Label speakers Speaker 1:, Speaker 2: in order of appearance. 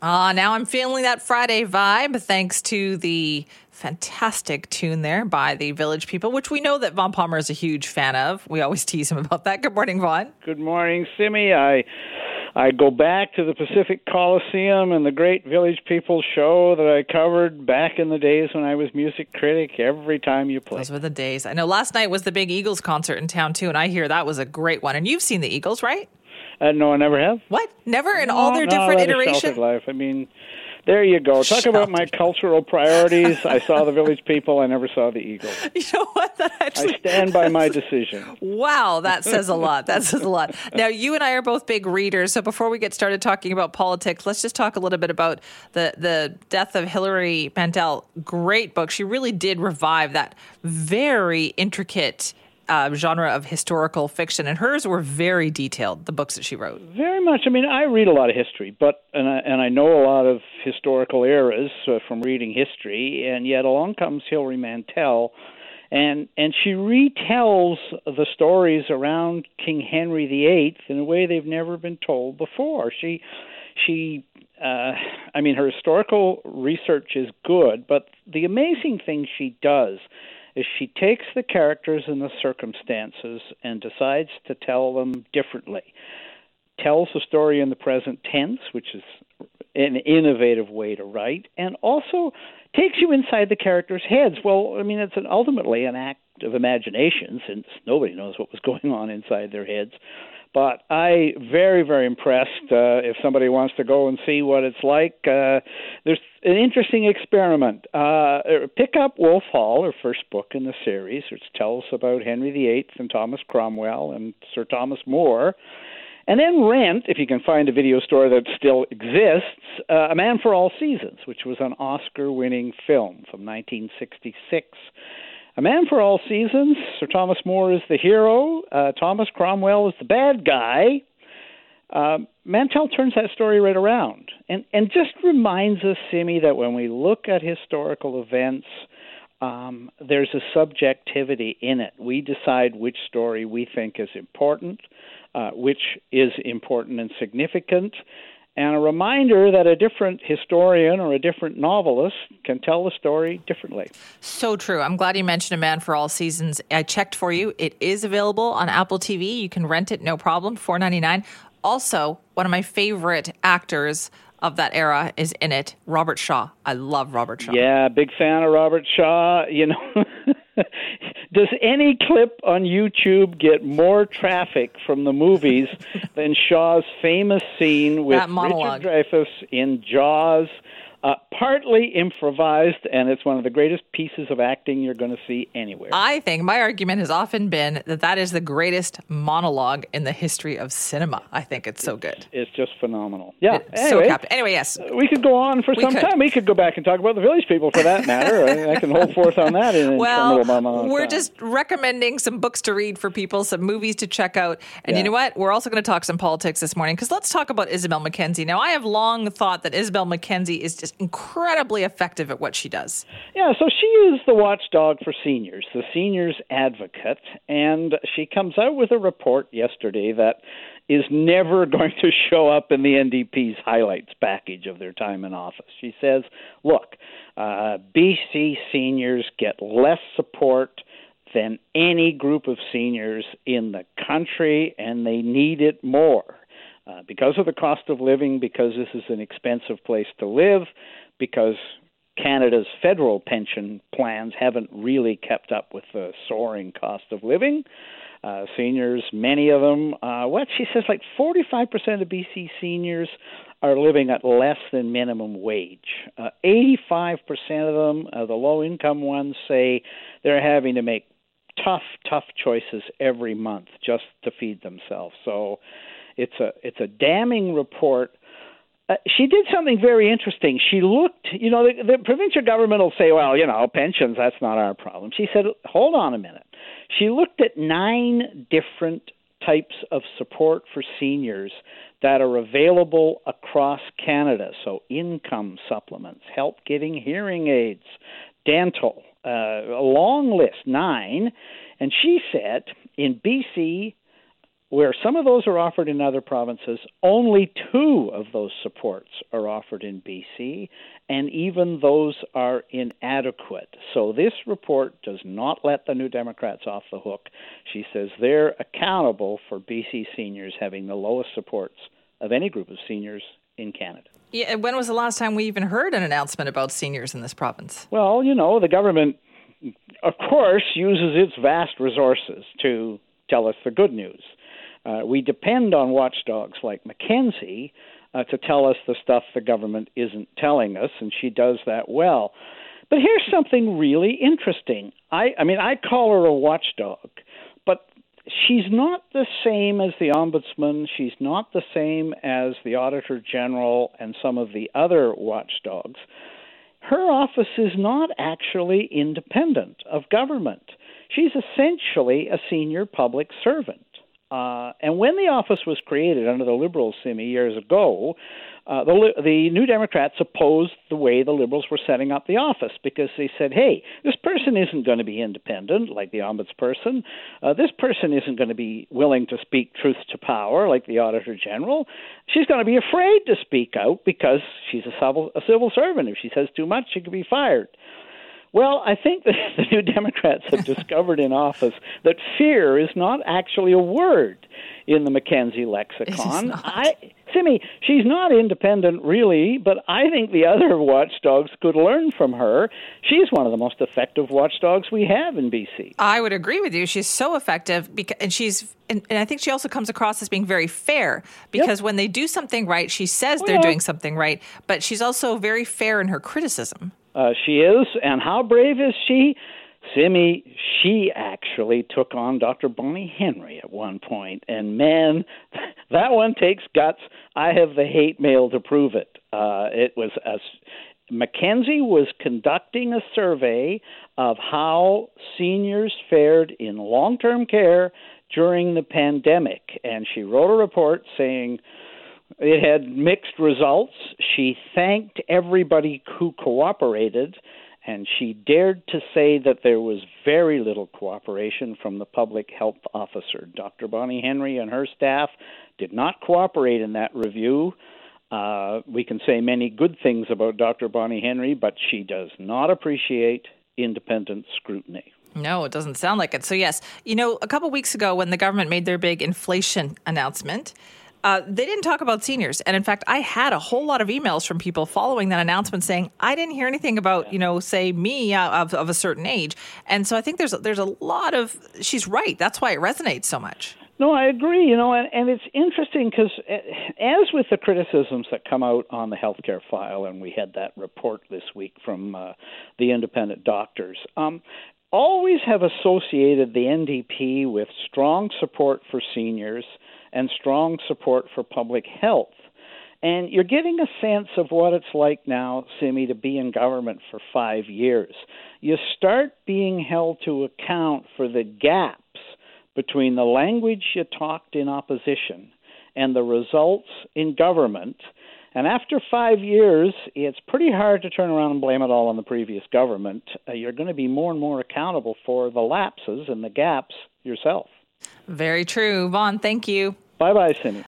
Speaker 1: Ah, now I'm feeling that Friday vibe thanks to the fantastic tune there by the Village People, which we know that Vaughn Palmer is a huge fan of. We always tease him about that. Good morning, Vaughn.
Speaker 2: Good morning, Simi. I I go back to the Pacific Coliseum and the great Village People show that I covered back in the days when I was music critic every time you play.
Speaker 1: Those were the days. I know last night was the big Eagles concert in town too, and I hear that was a great one. And you've seen the Eagles, right?
Speaker 2: Uh, no, I never have.
Speaker 1: What? Never in
Speaker 2: no,
Speaker 1: all their
Speaker 2: no,
Speaker 1: different iterations?
Speaker 2: sheltered life. I mean, there you go. Talk about my cultural priorities. I saw the Village People. I never saw the Eagles.
Speaker 1: You know what? That actually
Speaker 2: I stand by my decision.
Speaker 1: Wow, that says a lot. That says a lot. Now, you and I are both big readers, so before we get started talking about politics, let's just talk a little bit about the the death of Hilary Mantel. Great book. She really did revive that very intricate uh, genre of historical fiction, and hers were very detailed. The books that she wrote.
Speaker 2: Very much. I mean, I read a lot of history, but and I, and I know a lot of historical eras uh, from reading history, and yet along comes Hilary Mantel, and and she retells the stories around King Henry VIII in a way they've never been told before. She she uh, I mean, her historical research is good, but the amazing thing she does is she takes the characters and the circumstances and decides to tell them differently. Tells the story in the present tense, which is an innovative way to write, and also takes you inside the characters' heads. Well, I mean, it's an, ultimately an act of imagination, since nobody knows what was going on inside their heads. But I very very impressed. Uh, if somebody wants to go and see what it's like, uh, there's an interesting experiment. Uh, pick up Wolf Hall, her first book in the series, which tells about Henry VIII and Thomas Cromwell and Sir Thomas More. And then rent, if you can find a video store that still exists, uh, A Man for All Seasons, which was an Oscar winning film from 1966. A Man for All Seasons, Sir Thomas More is the hero, uh, Thomas Cromwell is the bad guy. Uh, Mantel turns that story right around and, and just reminds us, Simi, that when we look at historical events, um, there's a subjectivity in it. We decide which story we think is important, uh, which is important and significant, and a reminder that a different historian or a different novelist can tell the story differently.
Speaker 1: So true. I'm glad you mentioned A Man for All Seasons. I checked for you. It is available on Apple TV. You can rent it, no problem, $4.99. Also, one of my favorite actors of that era is in it, Robert Shaw. I love Robert Shaw.
Speaker 2: Yeah, big fan of Robert Shaw. You know, does any clip on YouTube get more traffic from the movies than Shaw's famous scene with Richard Dreyfuss in Jaws? Uh, partly improvised, and it's one of the greatest pieces of acting you're going to see anywhere.
Speaker 1: I think my argument has often been that that is the greatest monologue in the history of cinema. I think it's so good.
Speaker 2: It's just phenomenal. Yeah.
Speaker 1: It's
Speaker 2: anyway,
Speaker 1: so. Anyway, yes.
Speaker 2: We could go on for
Speaker 1: We
Speaker 2: some
Speaker 1: could.
Speaker 2: time. We could go back and talk about the Village People for that matter. I, can hold forth on that in
Speaker 1: Well, we're
Speaker 2: time.
Speaker 1: just recommending some books to read for people, some movies to check out. And
Speaker 2: Yeah.
Speaker 1: you know what? We're also going to talk some politics this morning because let's talk about Isobel Mackenzie. Now, I have long thought that Isobel Mackenzie is just incredibly effective at what she does.
Speaker 2: Yeah, so she is the watchdog for seniors, the seniors advocate, and she comes out with a report yesterday that is never going to show up in the NDP's highlights package of their time in office. She says, look, uh, BC seniors get less support than any group of seniors in the country, and they need it more. Uh, because of the cost of living, because this is an expensive place to live, because Canada's federal pension plans haven't really kept up with the soaring cost of living. Uh, seniors, many of them, uh, what she says, like 45% of BC seniors are living at less than minimum wage. Uh, 85% of them, uh, the low income ones, say they're having to make tough, tough choices every month just to feed themselves. So it's a it's a damning report. Uh, she did something very interesting. She looked, you know, the, the provincial government will say, well, you know, pensions, that's not our problem. She said, hold on a minute. She looked at nine different types of support for seniors that are available across Canada. So, income supplements, help getting hearing aids, dental, uh, a long list, nine. And she said in BC, where some of those are offered in other provinces, only two of those supports are offered in BC, and even those are inadequate. So this report does not let the New Democrats off the hook. She says they're accountable for BC seniors having the lowest supports of any group of seniors in Canada.
Speaker 1: Yeah, when was the last time we even heard an announcement about seniors in this province?
Speaker 2: Well, you know, the government, of course, uses its vast resources to tell us the good news. Uh, we depend on watchdogs like Mackenzie uh, to tell us the stuff the government isn't telling us, and she does that well. But here's something really interesting. I, I mean, I call her a watchdog, but she's not the same as the ombudsman. She's not the same as the auditor general and some of the other watchdogs. Her office is not actually independent of government. She's essentially a senior public servant. Uh, and when the office was created under the Liberals, Simi, years ago, uh, the, the New Democrats opposed the way the Liberals were setting up the office because they said, hey, this person isn't going to be independent like the ombudsperson. Uh, this person isn't going to be willing to speak truth to power like the Auditor General. She's going to be afraid to speak out because she's a civil, a civil servant. If she says too much, she could be fired. Well, I think that the New Democrats have discovered in office that fear is not actually a word in the Mackenzie lexicon.
Speaker 1: I,
Speaker 2: Simi, she's not independent really, but I think the other watchdogs could learn from her. She's one of the most effective watchdogs we have in BC.
Speaker 1: I would agree with you. She's so effective, because, and she's, and, and I think she also comes across as being very fair because yep. when they do something right, she says oh, they're yeah. doing something right, but she's also very fair in her criticism.
Speaker 2: Uh, she is, and how brave is she? Simi, she actually took on Dr. Bonnie Henry at one point, and man, that one takes guts. I have the hate mail to prove it. Uh, it was a, Mackenzie was conducting a survey of how seniors fared in long-term care during the pandemic, and she wrote a report saying it had mixed results. She thanked everybody who cooperated, and she dared to say that there was very little cooperation from the public health officer. Dr. Bonnie Henry and her staff did not cooperate in that review. Uh, we can say many good things about Dr. Bonnie Henry, but she does not appreciate independent scrutiny.
Speaker 1: No, it doesn't sound like it. So, yes, you know, a couple weeks ago when the government made their big inflation announcement, uh, they didn't talk about seniors, and in fact, I had a whole lot of emails from people following that announcement saying I didn't hear anything about you know, say me uh, of, of a certain age, and so I think there's there's a lot of she's right. That's why it resonates so much.
Speaker 2: No, I agree. You know, and, and it's interesting because, uh, as with the criticisms that come out on the healthcare file, and we had that report this week from uh, the independent doctors, um, always have associated the NDP with strong support for seniors and strong support for public health. And you're getting a sense of what it's like now, Simi, to be in government for five years. You start being held to account for the gaps between the language you talked in opposition and the results in government. And after five years, it's pretty hard to turn around and blame it all on the previous government. Uh, you're going to be more and more accountable for the lapses and the gaps yourself.
Speaker 1: Very true. Vaughn, thank you.
Speaker 2: Bye bye, Cindy.